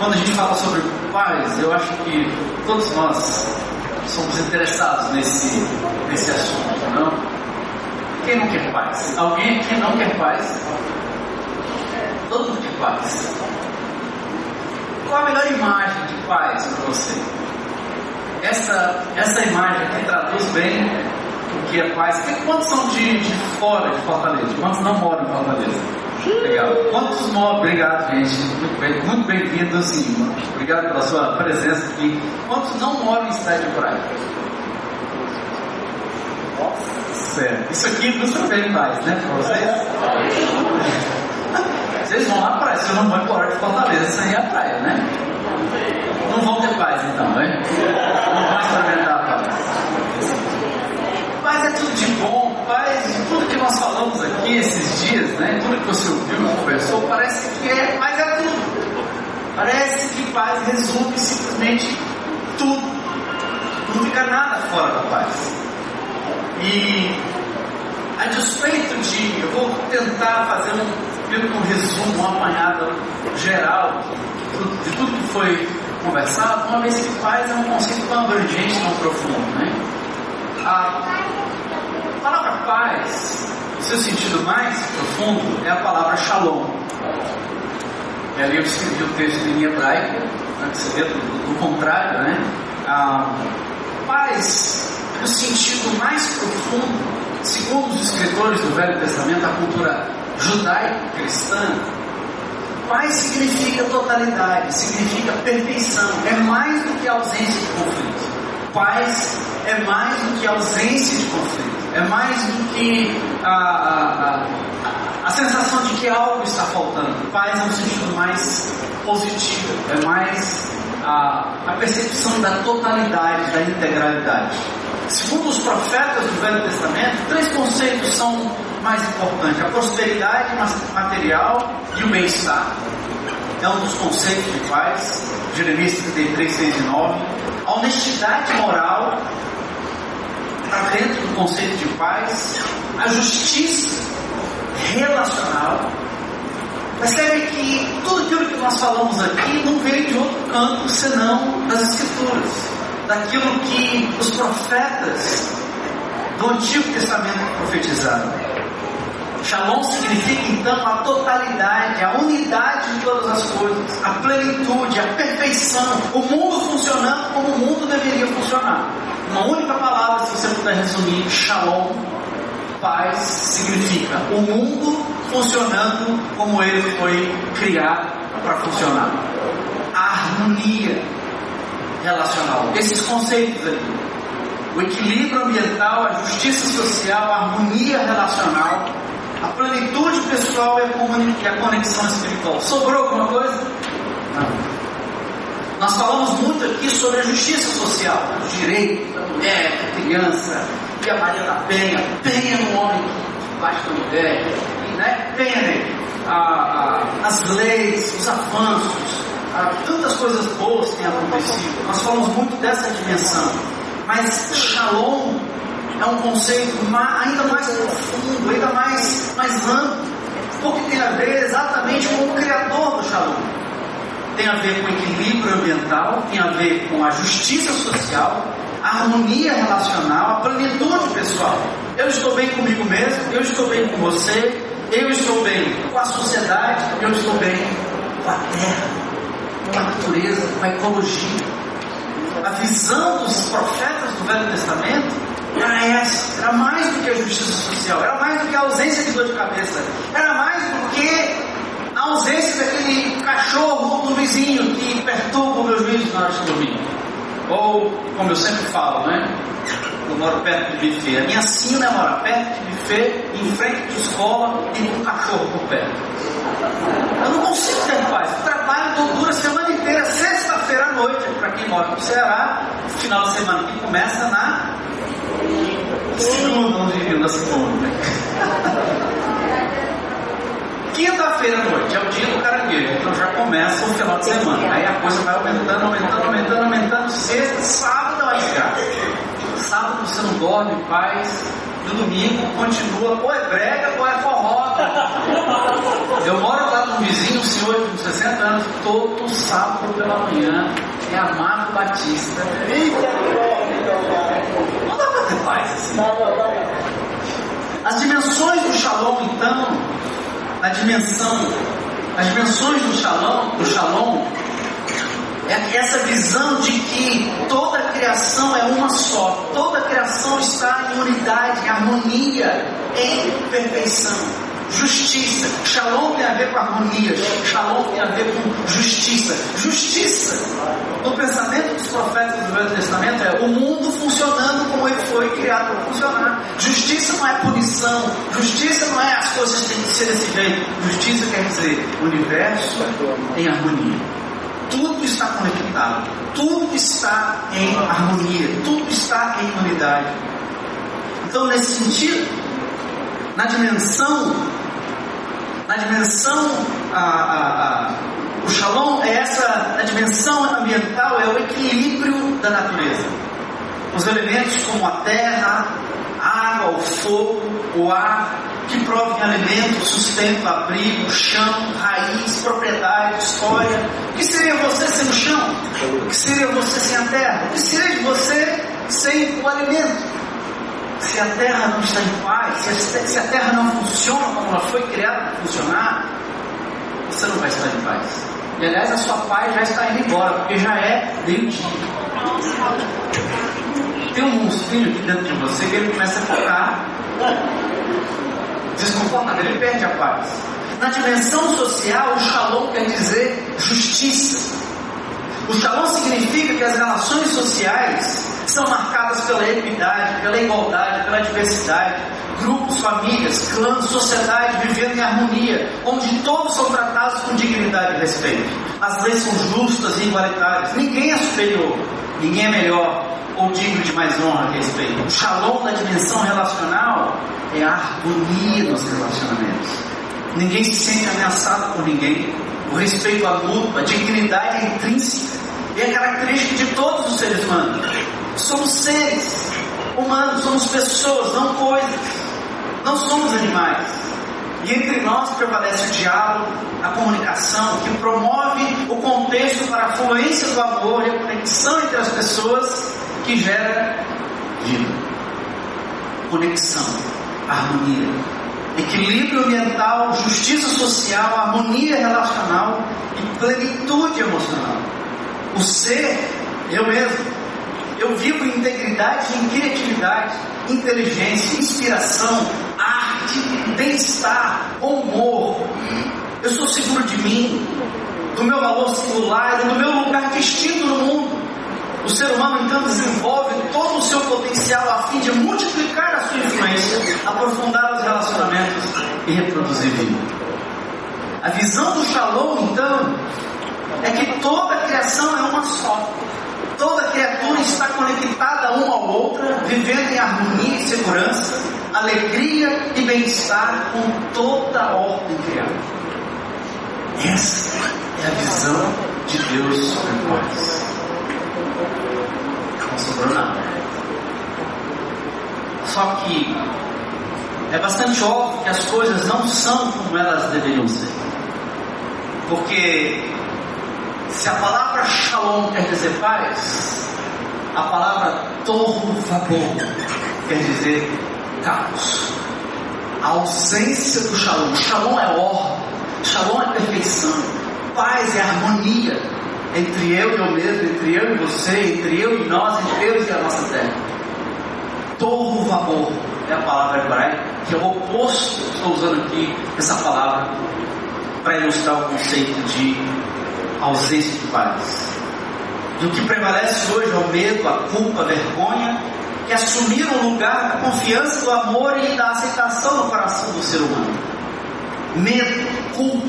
quando a gente fala sobre paz, eu acho que todos nós somos interessados nesse, nesse assunto, não? Quem não quer paz? Alguém aqui não quer paz? Todo mundo quer paz. Qual a melhor imagem de paz para você? Essa, essa imagem que traduz bem o que é paz. Quantos são de, de fora de Fortaleza? Quantos não moram em Fortaleza? Legal. Quantos moram? Obrigado, gente. Muito bem, bem-vindos, sim. Obrigado pela sua presença aqui. Quantos não moram em cidade de praia? Certo. Isso aqui ilustra bem mais, né, para vocês? Vocês vão à praia, vocês não vão embora de Fortaleza sem à praia, né? Não vão ter paz então, né? Não vão experimentar a paz. Paz é tudo de bom, paz, tudo que nós falamos aqui esses dias, né? Tudo que você ouviu, conversou, parece que é, paz é tudo. Parece que paz resume simplesmente tudo. Não fica nada fora da paz. E a despeito de, eu vou tentar fazer um, um resumo, uma apanhada geral de tudo que foi conversado, uma vez que paz é um conceito tão abrangente, tão profundo. Né? A palavra paz, seu sentido mais profundo, é a palavra shalom. E ali eu escrevi o texto em hebraico, né, você do, contrário, né? A paz, no sentido mais profundo, segundo os escritores do Velho Testamento, a cultura judaico-cristã, paz significa totalidade, significa perfeição, é mais do que ausência de conflito. Paz é mais do que ausência de conflito, é mais do que a, a, a, a sensação de que algo está faltando. Paz é um sentido mais positivo, é mais a, a percepção da totalidade, da integralidade. Segundo os profetas do Velho Testamento, três conceitos são mais importantes: a prosperidade material e o bem-estar. É um dos conceitos de paz, Jeremias 33, 6 e 9. A honestidade moral está dentro do conceito de paz. A justiça relacional. Percebe que tudo aquilo que nós falamos aqui não veio de outro campo senão das Escrituras daquilo que os profetas do Antigo Testamento profetizaram. Shalom significa então a totalidade, a unidade de todas as coisas, a plenitude, a perfeição, o mundo funcionando como o mundo deveria funcionar. Uma única palavra, se você puder resumir, Shalom, paz, significa o mundo funcionando como ele foi criado para funcionar. A harmonia, relacional. Esses conceitos aqui. O equilíbrio ambiental, a justiça social, a harmonia relacional, a plenitude pessoal e a conexão espiritual. Sobrou alguma coisa? Não. Nós falamos muito aqui sobre a justiça social, os direitos da mulher, da criança, e a Maria da Penha, penha no homem que bate da mulher, né? penha nele. as leis, os avanços, ah, tantas coisas boas têm acontecido. Nós falamos muito dessa dimensão. Mas Shalom é um conceito ainda mais profundo, ainda mais, mais amplo, porque tem a ver exatamente com o Criador do Shalom. Tem a ver com equilíbrio ambiental, tem a ver com a justiça social, a harmonia relacional, a plenitude pessoal. Eu estou bem comigo mesmo, eu estou bem com você, eu estou bem com a sociedade, eu estou bem com a terra com a natureza, com a ecologia. A visão dos profetas do Velho Testamento era essa, era mais do que a justiça social, era mais do que a ausência de dor de cabeça, era mais do que a ausência daquele cachorro do vizinho que perturba o meu juízo na hora de dormir. Ou, como eu sempre falo, né? Eu moro perto de buffet. A minha sina mora perto de buffet, em frente de escola com um cachorro por perto. Eu não consigo ter paz. Trabalho dura a semana inteira, sexta-feira à noite, para quem mora no Ceará, final de semana que começa na Segunda, não diria da segunda. Quinta-feira à noite é o dia do caranguejo, então já começa o final de semana. Aí a coisa vai aumentando, aumentando, aumentando, aumentando. Sexta, sábado vai chegar. Sábado você não dorme em paz. No domingo continua, ou é brega ou é forró. Eu moro lá com um vizinho, um senhor de uns 60 anos, todo sábado pela manhã é Amado Batista. Não dá para ter paz assim. As dimensões do shalom, então, a dimensão, as dimensões do shalom, do shalom é essa visão de que toda a criação é uma só, toda a criação está em unidade, em harmonia, em perfeição. Justiça, shalom tem a ver com harmonia, shalom tem a ver com justiça. Justiça, no pensamento dos profetas do Velho Testamento, é o mundo funcionando como ele foi criado para funcionar. Justiça não é punição, justiça não é as coisas têm que ser desse jeito. Justiça quer dizer universo em harmonia tudo está conectado, tudo está em harmonia, tudo está em unidade. Então, nesse sentido, na dimensão, na dimensão, a, a, a, o shalom é essa, na dimensão ambiental é o equilíbrio da natureza. Os elementos como a terra, a água, o fogo, o ar, que provem alimento, sustento, abrigo, chão, raiz, propriedade, história. O que seria você sem o chão? O que seria você sem a terra? O que seria de você sem o alimento? Se a terra não está em paz, se a, terra não funciona como ela foi criada para funcionar, você não vai estar em paz. E aliás, a sua paz já está indo embora, porque já é meio-dia. Tem um monstrinho aqui dentro de você que ele começa a focar desconfortável, ele perde a paz. Na dimensão social, o shalom quer dizer justiça. O shalom significa que as relações sociais são marcadas pela equidade, pela igualdade, pela diversidade. Grupos, famílias, clãs, sociedade vivendo em harmonia, onde todos são tratados com dignidade e respeito. As leis são justas e igualitárias. Ninguém é superior, ninguém é melhor ou digno de mais honra e respeito. O shalom da dimensão relacional é a harmonia nos relacionamentos. Ninguém se sente ameaçado por ninguém. O respeito mútuo, a dignidade é intrínseca e é característica de todos os seres humanos. Somos seres humanos, somos pessoas, não coisas. Não somos animais. E entre nós prevalece o diálogo, a comunicação, que promove o contexto para a fluência do amor e a conexão entre as pessoas que gera vida, conexão, harmonia, equilíbrio ambiental, justiça social, harmonia relacional e plenitude emocional. O ser, eu mesmo, eu vivo em integridade, em criatividade, inteligência, inspiração, arte, bem-estar, humor. Eu sou seguro de mim, do meu valor singular e do meu lugar distinto no mundo. O ser humano então desenvolve todo o seu potencial a fim de multiplicar a sua influência, aprofundar os relacionamentos e reproduzir vida. A visão do Shalom, então, é que toda a criação é uma só. Toda criatura está conectada uma à outra, vivendo em harmonia e segurança, alegria e bem-estar com toda a ordem criada. Essa é a visão de Deus sobre nós não sobrou nada. Só que é bastante óbvio que as coisas não são como elas deveriam ser. Porque se a palavra shalom quer dizer paz, a palavra torro vapor quer dizer caos. A ausência do shalom. Shalom é ordem, shalom é perfeição, paz é harmonia entre eu e eu mesmo, entre eu e você, entre eu e nós, entre Deus e a nossa terra. Torro vapor é a palavra hebraica, que é o oposto, estou usando aqui essa palavra para ilustrar o conceito de ausência de paz. E o que prevalece hoje é o medo, a culpa, a vergonha, que assumiram o lugar da confiança, do amor e da aceitação no coração do ser humano. Medo, culpa,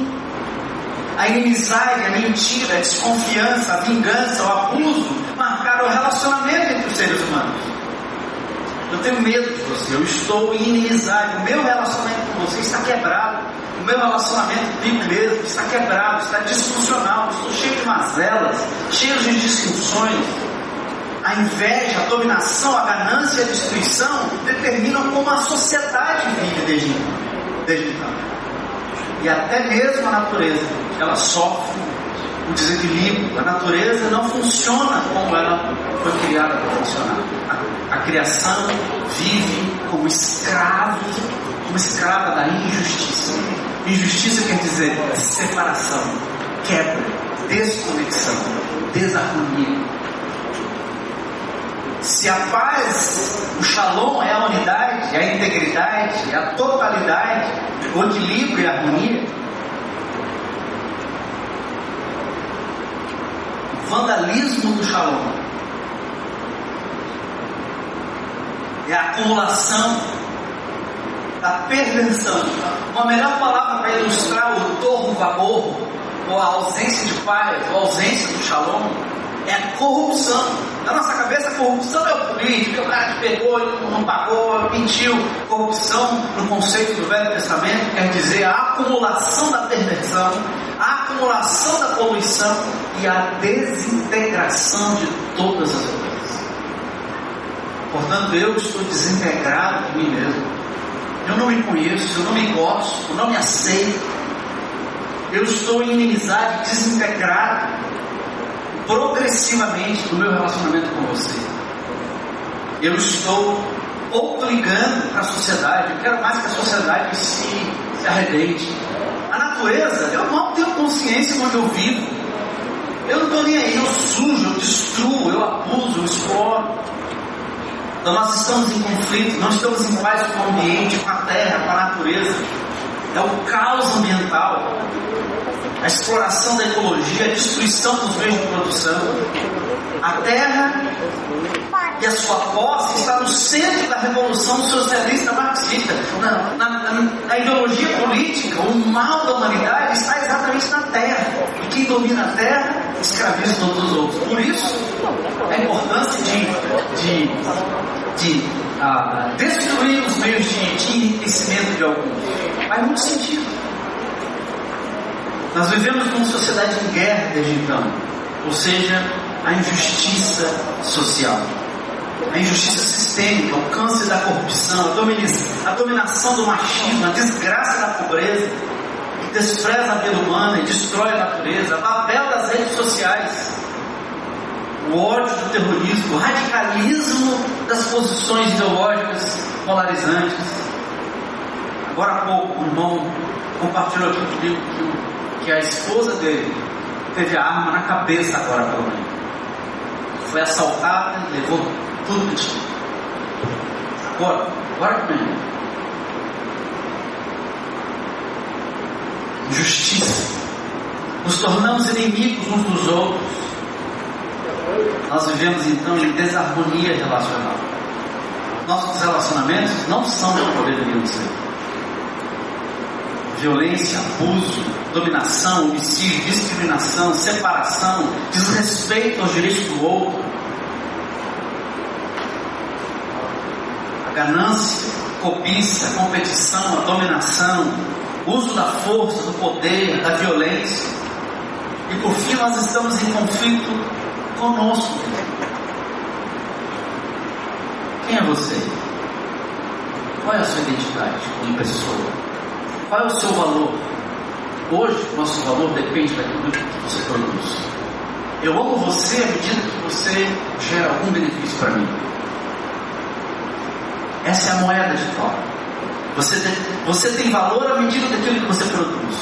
a inimizade, a mentira, a desconfiança, a vingança, o abuso marcaram o relacionamento entre os seres humanos. Eu tenho medo de você, eu estou em inimizade, o meu relacionamento com você está quebrado, o meu relacionamento comigo mesmo está quebrado, está disfuncional, estou cheio de mazelas, cheio de disfunções. A inveja, a dominação, a ganância a destruição determinam como a sociedade vive desde, desde então. E até mesmo a natureza, ela sofre o desequilíbrio. A natureza não funciona como ela foi criada para funcionar. Criação vive como escravo, como escrava da injustiça. Injustiça quer dizer separação, quebra, desconexão, desarmonia. Se a paz, o shalom é a unidade, é a integridade, é a totalidade, o equilíbrio e a harmonia, vandalismo do shalom. É a acumulação da perversão. Uma melhor palavra para ilustrar o torno vapor, ou a ausência de paz, ou a ausência do shalom, é a corrupção. Na nossa cabeça, a corrupção é o político, é o cara que pegou, não pagou, mentiu. Corrupção, no conceito do Velho Testamento, quer dizer a acumulação da perversão, a acumulação da poluição e a desintegração de todas as coisas. Portanto, eu estou desintegrado de mim mesmo. Eu não me conheço, eu não me gosto, eu não me aceito. Eu estou em inimizade, desintegrado progressivamente do meu relacionamento com você. Eu estou obligando para a sociedade, eu quero mais que a sociedade se, se arrebente. A natureza, eu não tenho consciência onde eu vivo. Eu não estou nem aí, eu sujo, eu destruo, eu abuso, eu exploro. Então nós estamos em conflito, não estamos em paz com o ambiente, com a terra, com a natureza. É o caos ambiental a exploração da ecologia, a destruição dos meios de produção. A terra e a sua posse está no centro da revolução socialista marxista. Na, na, na, ideologia política, o mal da humanidade está exatamente na terra. E quem domina a terra escraviza todos os outros. Por isso, a importância de, de, de uh, destruir os meios de, de enriquecimento de alguns. Faz muito sentido. Nós vivemos numa sociedade em guerra desde então, ou seja, a injustiça social, a injustiça sistêmica, o câncer da corrupção, a dominação do machismo, a desgraça da pobreza, despreza a vida humana e destrói a natureza, papel das redes sociais, o ódio do terrorismo, o radicalismo das posições ideológicas polarizantes. Agora há pouco, um irmão compartilhou aqui comigo que que a esposa dele teve a arma na cabeça agora pela manhã. Foi assaltada e levou tudo que tinha. Agora, agora que. Justiça. Nos tornamos inimigos uns dos outros. Nós vivemos então em desarmonia relacional. Nossos relacionamentos não são como deveriam ser violência, abuso, dominação, homicídio, discriminação, separação, desrespeito aos direitos do outro, a ganância, cobiça, competição, a dominação, uso da força, do poder, da violência. E por fim nós estamos em conflito conosco. Quem é você? Qual é a sua identidade como pessoa? Qual é o seu valor? Hoje, nosso valor depende daquilo que você produz. Eu amo você à medida que você gera algum benefício para mim. Essa é a moeda de troca. Você tem, você tem valor à medida daquilo que você produz.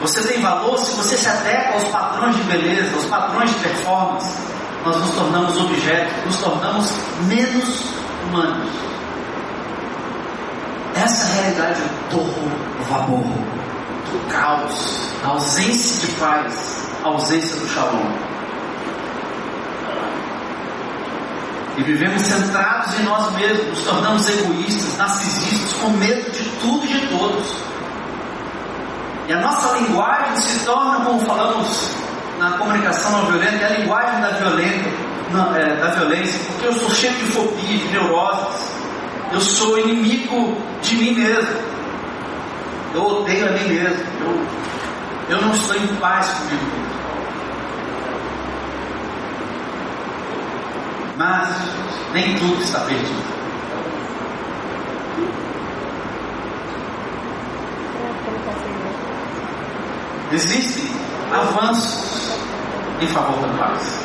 Você tem valor se você se adequa aos padrões de beleza, aos padrões de performance. Nós nos tornamos objetos, nos tornamos menos humanos. Essa é realidade do torro, do vapor, do caos, a ausência de paz, a ausência do shalom. E vivemos centrados em nós mesmos, nos tornamos egoístas, narcisistas, com medo de tudo e de todos. E a nossa linguagem se torna, como falamos na comunicação não violenta, é a linguagem da violência, não, é, da violência, porque eu sou cheio de fobia, de neuroses. Eu sou inimigo de mim mesmo. Eu odeio a mim mesmo. Eu, eu não estou em paz comigo mesmo. Mas nem tudo está perdido. Existem avanços em favor da paz.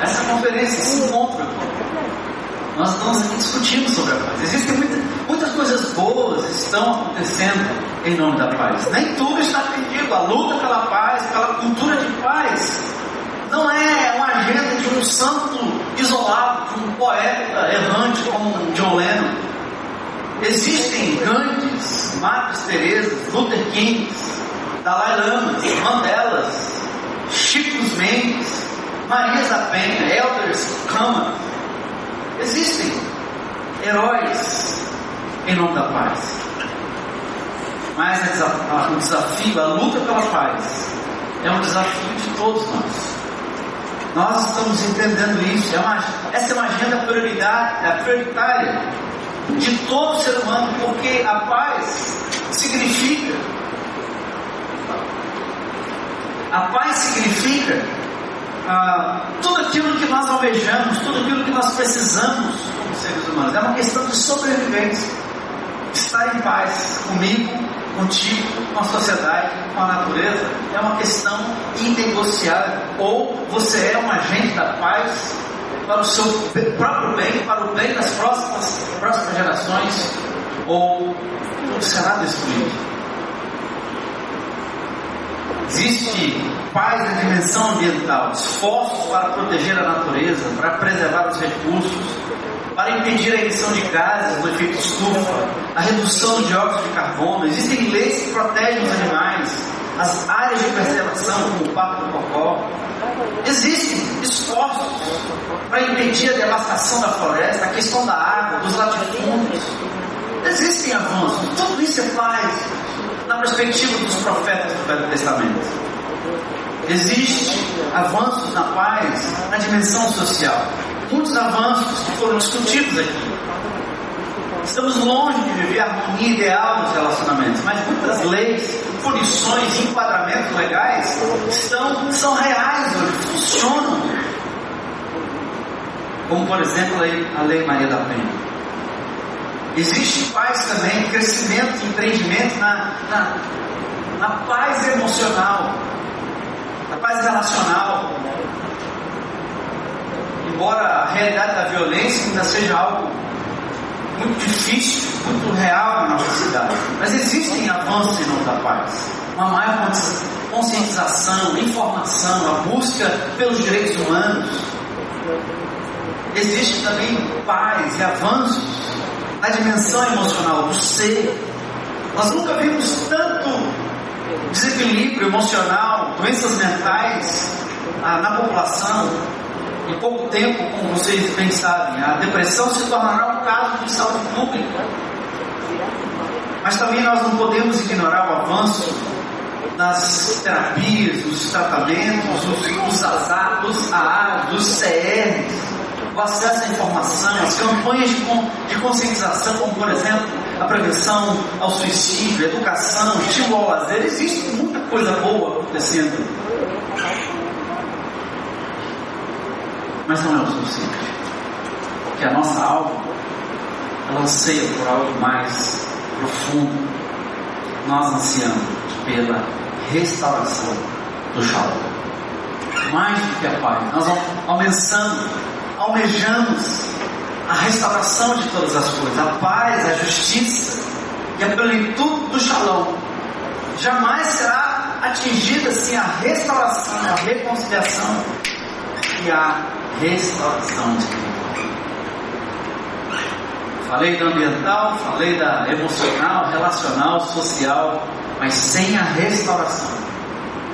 Essa conferência, esse encontro, nós estamos aqui discutindo sobre a paz. Existem muita, muitas coisas boas estão acontecendo em nome da paz. Nem tudo está perdido. A luta pela paz, pela cultura de paz, não é uma agenda de um santo isolado, de um poeta errante como John Lennon. Existem Gandhis, Madres Teresa, Luther Kings, Dalai Lama, Mandelas, Chicos Mendes, Marias da Penha, Elders Kama. Existem heróis em nome da paz. Mas o desafio, a luta pela paz, é um desafio de todos nós. Nós estamos entendendo isso. É uma, essa é uma agenda é prioritária de todo ser humano, porque a paz significa A paz significa ah, tudo aquilo que nós almejamos, tudo aquilo que nós precisamos como seres humanos. É uma questão de sobrevivência. Estar em paz comigo, contigo, com a sociedade, com a natureza, é uma questão inegociável. Ou você é um agente da paz para o seu próprio bem, para o bem das próximas, próximas gerações, ou será destruído. Existe paz na dimensão ambiental, esforços para proteger a natureza, para preservar os recursos, para impedir a emissão de gases do efeito estufa, a redução do dióxido de carbono. Existem leis que protegem os animais, as áreas de preservação, como o Parque do Cocó. Existem esforços para impedir a devastação da floresta, a questão da água, dos latifúndios. Existem avanços, tudo isso é paz na perspectiva dos profetas do Velho Testamento. Existe avanços na paz na dimensão social. Muitos avanços foram discutidos aqui. Estamos longe de viver a harmonia ideal nos relacionamentos, mas muitas leis, punições, enquadramentos legais estão, são reais hoje, funcionam. Como, por exemplo, a lei Maria da Penha. Existe paz também, crescimento, empreendimento na, na, na paz emocional, na paz relacional. Embora a realidade da violência ainda seja algo muito difícil, muito real na nossa cidade, mas existem avanços em nome da paz. Uma maior conscientização, informação, a busca pelos direitos humanos. Existe também paz e avanços a dimensão emocional do ser. Nós nunca vimos tanto desequilíbrio emocional, doenças mentais ah, na população. Em pouco tempo, como vocês bem sabem, a depressão se tornará um caso de saúde pública. Mas também nós não podemos ignorar o avanço das terapias, dos tratamentos, os, os dos dos CRs, o acesso à informação, as campanhas de, de conscientização, como por exemplo a prevenção ao suicídio, educação, estímulo ao lazer, existe muita coisa boa acontecendo. Mas não é o suficiente. Porque a nossa alma, ela anseia por algo mais profundo. Nós ansiamos pela restauração do shalom. Mais do que a paz, nós alcançamos almejamos a restauração de todas as coisas, a paz, a justiça e a plenitude do shalom. Jamais será atingida sem a restauração, a reconciliação e a restauração espiritual. Falei do ambiental, falei da emocional, relacional, social, mas sem a restauração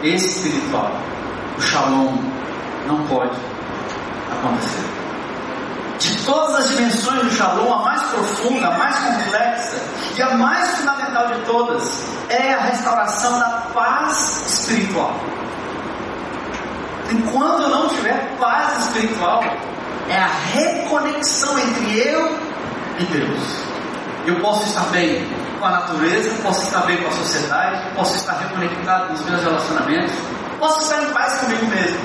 espiritual, o shalom não pode acontecer. De todas as dimensões do Shalom, a mais profunda, a mais complexa e a mais fundamental de todas é a restauração da paz espiritual. Enquanto eu não tiver paz espiritual, é a reconexão entre eu e Deus. Eu posso estar bem com a natureza, posso estar bem com a sociedade, posso estar reconectado nos meus relacionamentos, posso estar em paz comigo mesmo.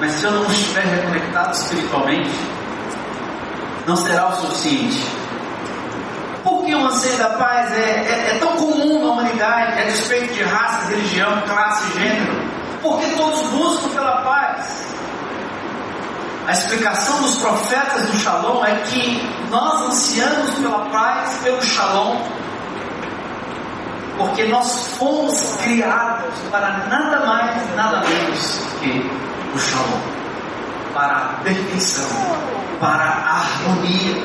Mas se eu não estiver reconectado espiritualmente, não será o suficiente. Por que o anseio da paz é, é, é tão comum na humanidade, a despeito de raça, religião, classe, gênero? Porque todos buscam pela paz. A explicação dos profetas do Shalom é que nós ansiamos pela paz, pelo Shalom, porque nós fomos criados para nada mais, nada menos que o Shalom para a perfeição, para a harmonia.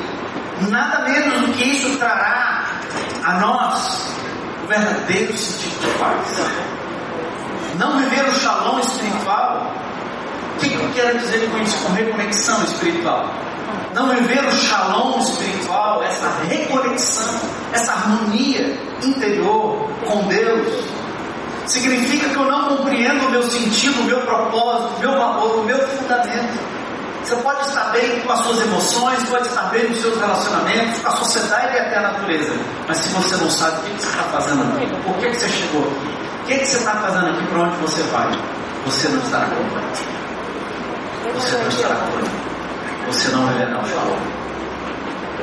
Nada menos do que isso trará a nós o verdadeiro sentido de paz. Não viver o shalom espiritual, o que eu quero dizer com isso? Com reconexão espiritual. Não viver o shalom espiritual, essa reconexão, essa harmonia interior com Deus, significa que eu não compreendo o meu sentido, o meu propósito, o meu valor, o meu fundamento. Você pode estar bem com as suas emoções, pode estar bem com os seus relacionamentos, com a sociedade e até a natureza. Mas se você não sabe o que, você está fazendo por que, você chegou aqui, que, que você está fazendo aqui, para onde você vai, você não estará completo. Você não estará completo você não viverá o shalom.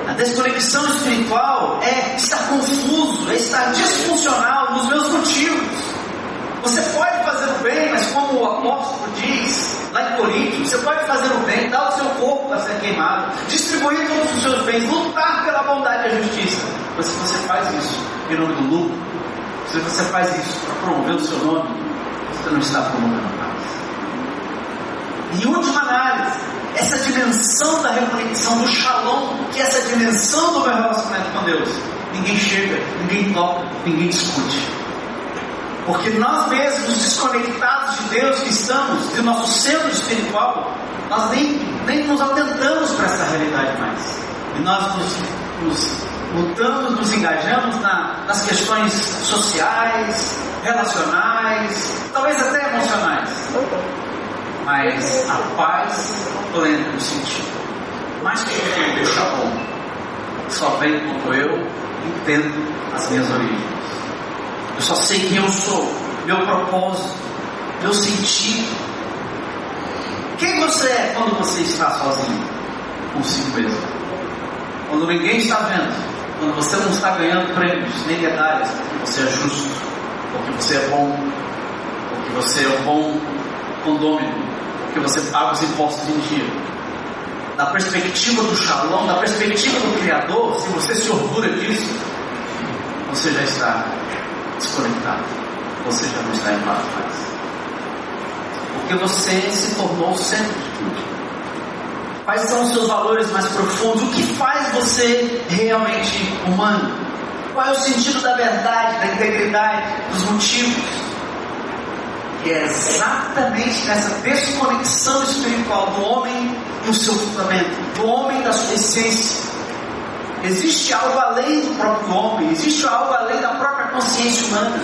A desconexão espiritual é estar confuso, é estar disfuncional nos meus motivos. Você pode fazer o bem, mas como o apóstolo diz lá em Coríntios, você pode fazer o bem, dar o seu corpo para ser queimado, distribuir todos os seus bens, lutar pela bondade e a justiça. Mas se você faz isso em nome do lucro, se você faz isso para promover o seu nome, você não está promovendo paz. Em última análise, essa dimensão da reconexão, do shalom, que é essa dimensão do meu relacionamento com Deus. Ninguém chega, ninguém toca, ninguém discute. Porque nós mesmos, desconectados de Deus que estamos, do nosso centro espiritual, nós nem, nem nos atentamos para essa realidade mais. E nós nos, nos lutamos, nos engajamos na, nas questões sociais, relacionais, talvez até emocionais mas a paz plena no sentido. Mais que o o shalom, só vem quando eu entendo as minhas origens. Eu só sei quem eu sou, meu propósito, meu sentido. Quem você é quando você está sozinho, consigo mesmo? Quando ninguém está vendo, quando você não está ganhando prêmios nem medalhas, porque você é justo, porque você é bom, porque você é um bom condômino, porque você paga os impostos em dia. Da perspectiva do Shalom, da perspectiva do Criador, se você se orgulha disso, você já está desconectado. Você já não está em paz. Porque você se tornou o centro de tudo. Quais são os seus valores mais profundos? O que faz você realmente humano? Qual é o sentido da verdade, da integridade, dos motivos? E é exatamente nessa desconexão espiritual do homem e o seu fundamento, do homem da sua essência. Existe algo além do próprio homem, existe algo além da própria consciência humana,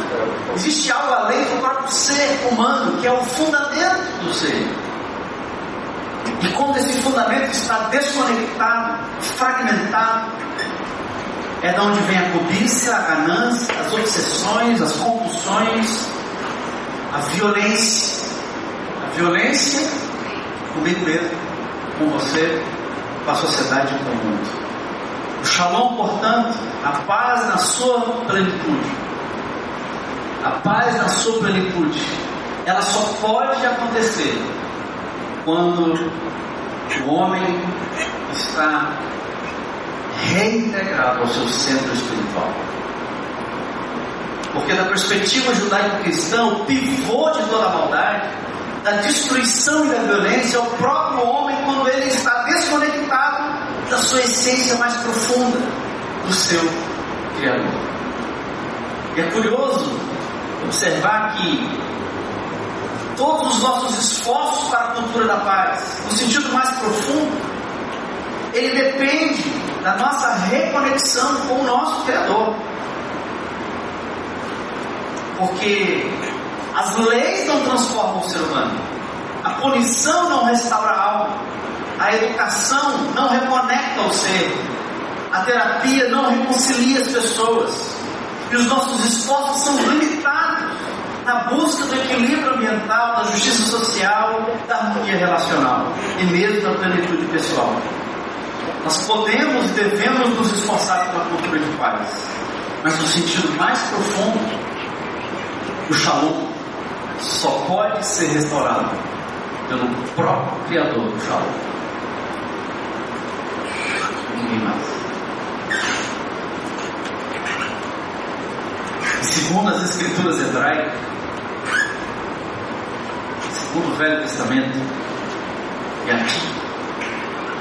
existe algo além do próprio ser humano, que é o fundamento do ser. E quando esse fundamento está desconectado, fragmentado, é da onde vem a cobiça, a ganância, as obsessões, as compulsões, a violência. A violência comigo mesmo, com você, com a sociedade e com o mundo. O shalom, portanto, a paz na sua plenitude. A paz na sua plenitude. Ela só pode acontecer quando o homem está reintegrado ao seu centro espiritual. Porque da perspectiva judaico-cristã, o pivô de toda a maldade, da destruição e da violência é o próprio homem quando ele está desconectado da sua essência mais profunda, do seu Criador. E é curioso observar que todos os nossos esforços para a cultura da paz, no sentido mais profundo, ele depende da nossa reconexão com o nosso Criador. Porque as leis não transformam o ser humano. A punição não restaura a alma. A educação não reconecta o ser. A terapia não reconcilia as pessoas. E os nossos esforços são limitados na busca do equilíbrio ambiental, da justiça social, da harmonia relacional e mesmo da plenitude pessoal. Nós podemos e devemos nos esforçar pela cultura de paz, mas no sentido mais profundo, o shalom só pode ser restaurado pelo próprio Criador do shalom. Ninguém mais. segundo as escrituras hebraicas, segundo o Velho Testamento, e aqui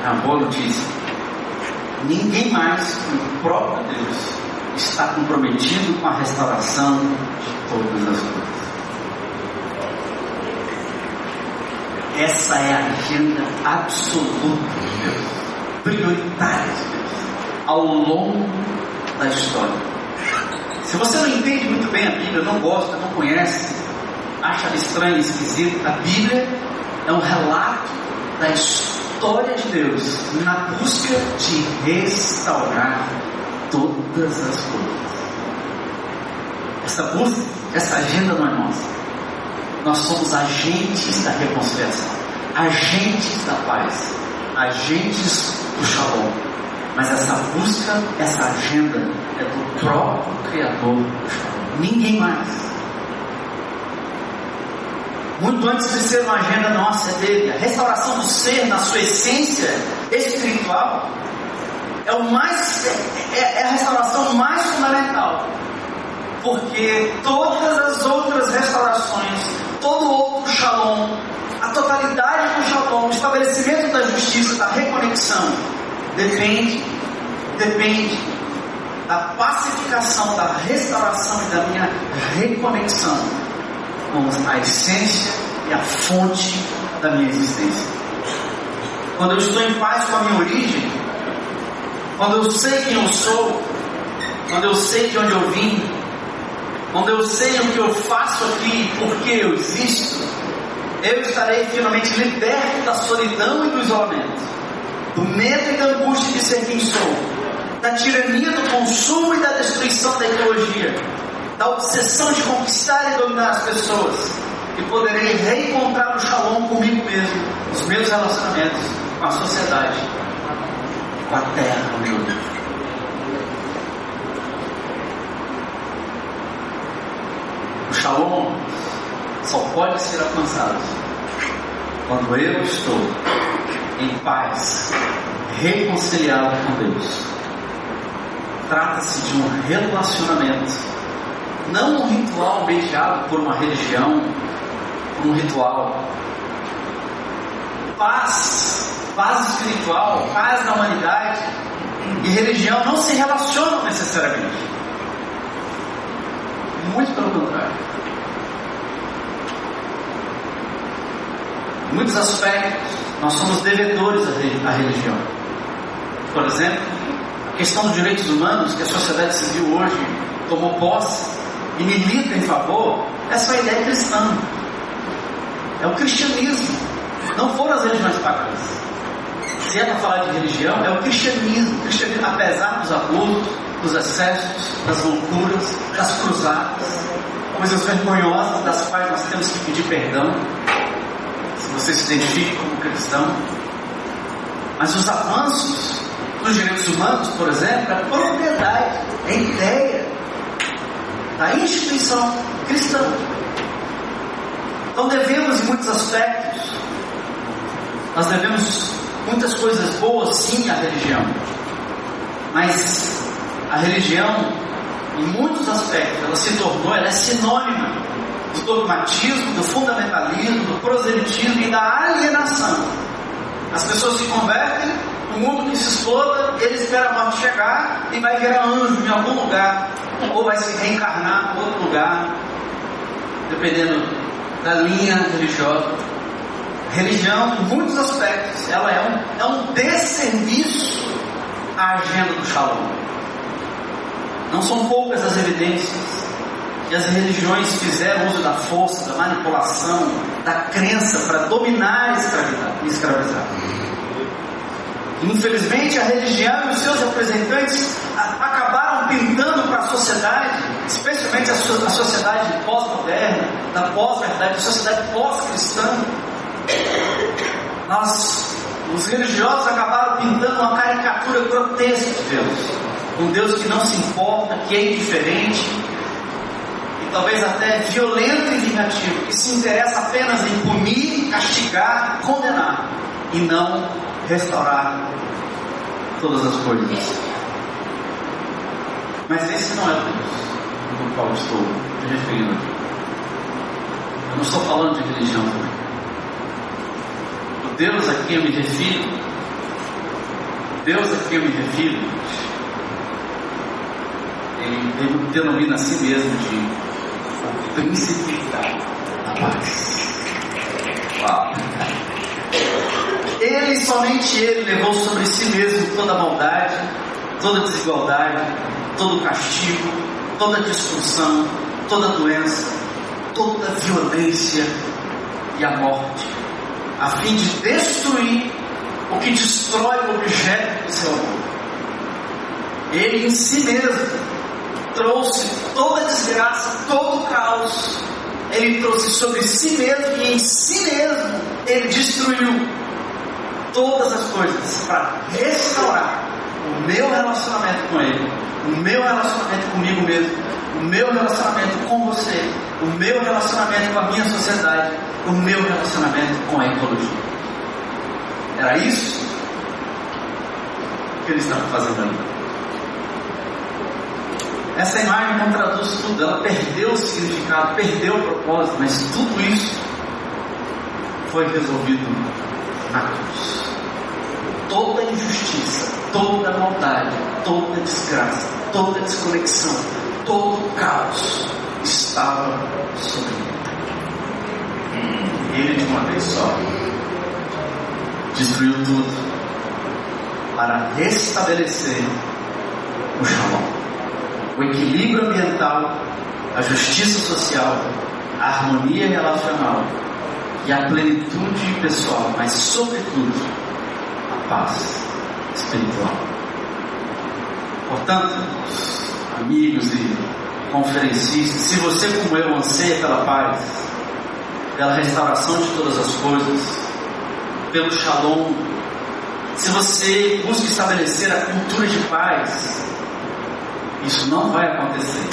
é uma boa notícia, ninguém mais que o próprio Deus está comprometido com a restauração de todas as coisas. Essa é a agenda absoluta de Deus, prioritária de Deus, ao longo da história. Se você não entende muito bem a Bíblia, não gosta, não conhece, acha estranho, esquisito, a Bíblia é um relato da história de Deus na busca de restaurar todas as coisas. Essa busca, essa agenda não é nossa. Nós somos agentes da reconciliação, agentes da paz, agentes do shalom. Mas essa busca, essa agenda é do próprio Criador. Ninguém mais. Muito antes de ser uma agenda nossa, é dele. A restauração do ser na sua essência espiritual é o mais é, é a restauração mais fundamental. Porque todas as outras restaurações, todo outro shalom, a totalidade do shalom, o estabelecimento da justiça, da reconexão, depende, depende da pacificação, da restauração e da minha reconexão com a essência e a fonte da minha existência. Quando eu estou em paz com a minha origem, quando eu sei quem eu sou, quando eu sei de onde eu vim, quando eu sei o que eu faço aqui, por que eu existo, eu estarei finalmente liberto da solidão e do isolamento do medo e da angústia de ser quem sou, da tirania do consumo e da destruição da ideologia, da obsessão de conquistar e dominar as pessoas, e poderei reencontrar o shalom comigo mesmo, os meus relacionamentos com a sociedade, com a terra onde eu vivo. O shalom só pode ser alcançado quando eu estou em paz, reconciliado com Deus. Trata-se de um relacionamento, não um ritual mediado por uma religião, por um ritual. Paz, paz espiritual, paz na humanidade e religião não se relacionam necessariamente. Muito pelo contrário. Em muitos aspectos, nós somos devedores à religião. Por exemplo, a questão dos direitos humanos que a sociedade civil hoje tomou posse e milita em favor, essa é ideia cristã. É o cristianismo. Não foram as religiões pagãs. Se é para falar de religião, é o cristianismo. O cristianismo, apesar dos abusos, dos excessos, das loucuras, das cruzadas, coisas vergonhosas das quais nós temos que pedir perdão, você se identifique como cristão. Mas os avanços dos direitos humanos, por exemplo, é propriedade, é ideia da instituição cristã. Então devemos, em muitos aspectos, nós devemos muitas coisas boas sim à religião. Mas a religião, em muitos aspectos, ela se tornou, ela é sinônima do dogmatismo, do fundamentalismo, do proselitismo e da alienação. As pessoas se convertem, o mundo que se exploda, ele espera a morte chegar e vai virar anjo em algum lugar, ou vai se reencarnar em outro lugar, dependendo da linha religiosa. Religião, em muitos aspectos, ela é um, é um desserviço à agenda do Shalom. Não são poucas as evidências e as religiões fizeram uso da força, da manipulação, da crença para dominar e escravizar. Infelizmente, a religião e os seus representantes acabaram pintando para a sociedade, especialmente a, sociedade pós-moderna, da pós-verdade, a sociedade pós-cristã. Nós, os religiosos, acabaram pintando uma caricatura grotesca de Deus. Um Deus que não se importa, que é indiferente, e talvez até violento e vingativo, que se interessa apenas em punir, castigar, condenar, e não restaurar todas as coisas. Mas esse não é o Deus do qual estou me referindo aqui. Eu não estou falando de religião também. O Deus a quem eu me refiro, Deus a quem eu me refiro, ele, ele denomina a si mesmo de o príncipe da paz. Uau! Ele, somente Ele, levou sobre si mesmo toda maldade, toda desigualdade, todo castigo, toda a destruição, toda doença, toda violência e a morte, a fim de destruir o que destrói o objeto do seu amor. Ele em si mesmo trouxe toda a desgraça, todo o caos. Ele trouxe sobre si mesmo e em si mesmo ele destruiu todas as coisas para restaurar o meu relacionamento com Ele, o meu relacionamento comigo mesmo, o meu relacionamento com você, o meu relacionamento com a minha sociedade, o meu relacionamento com a ecologia. Era isso que eles estavam fazendo ali. Essa imagem não traduz tudo, ela perdeu o significado, perdeu o propósito, mas tudo isso foi resolvido na cruz. Toda injustiça, toda maldade, toda desgraça, toda desconexão, todo caos estava sobre ele. Ele de uma vez só destruiu tudo para restabelecer o shalom, o equilíbrio ambiental, a justiça social, a harmonia relacional e a plenitude pessoal, mas sobretudo a paz espiritual. Portanto, amigos e conferencistas, se você como eu anseia pela paz, pela restauração de todas as coisas, pelo shalom, se você busca estabelecer a cultura de paz, isso não vai acontecer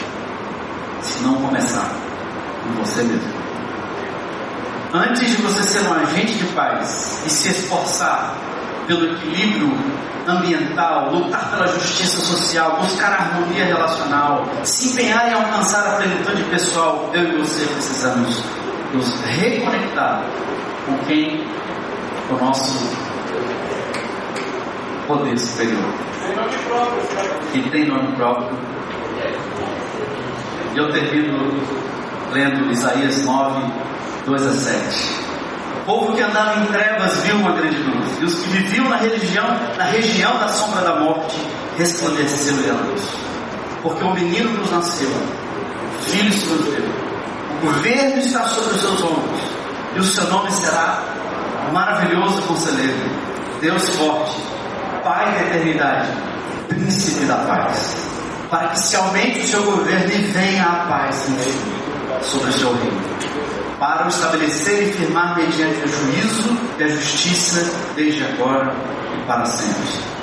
se não começar com você mesmo. Antes de você ser um agente de paz e se esforçar pelo equilíbrio ambiental, lutar pela justiça social, buscar harmonia relacional, se empenhar em alcançar a plenitude pessoal, eu e você precisamos nos reconectar com quem o nosso poder superior. Que tem nome próprio. Eu termino lendo Isaías 9, 2 a 7. O povo que andava em trevas viu uma grande luz, e os que viviam na religião, na região da sombra da morte, resplandeceu a luz. Porque o menino nos nasceu, filho se nos deu. O governo está sobre os seus ombros, e o seu nome será maravilhoso conselheiro, Deus forte, Pai da eternidade, príncipe da paz. Para que se aumente o seu governo e venha a paz sobre o seu reino para o estabelecer e firmar mediante o juízo e a justiça, desde agora e para sempre.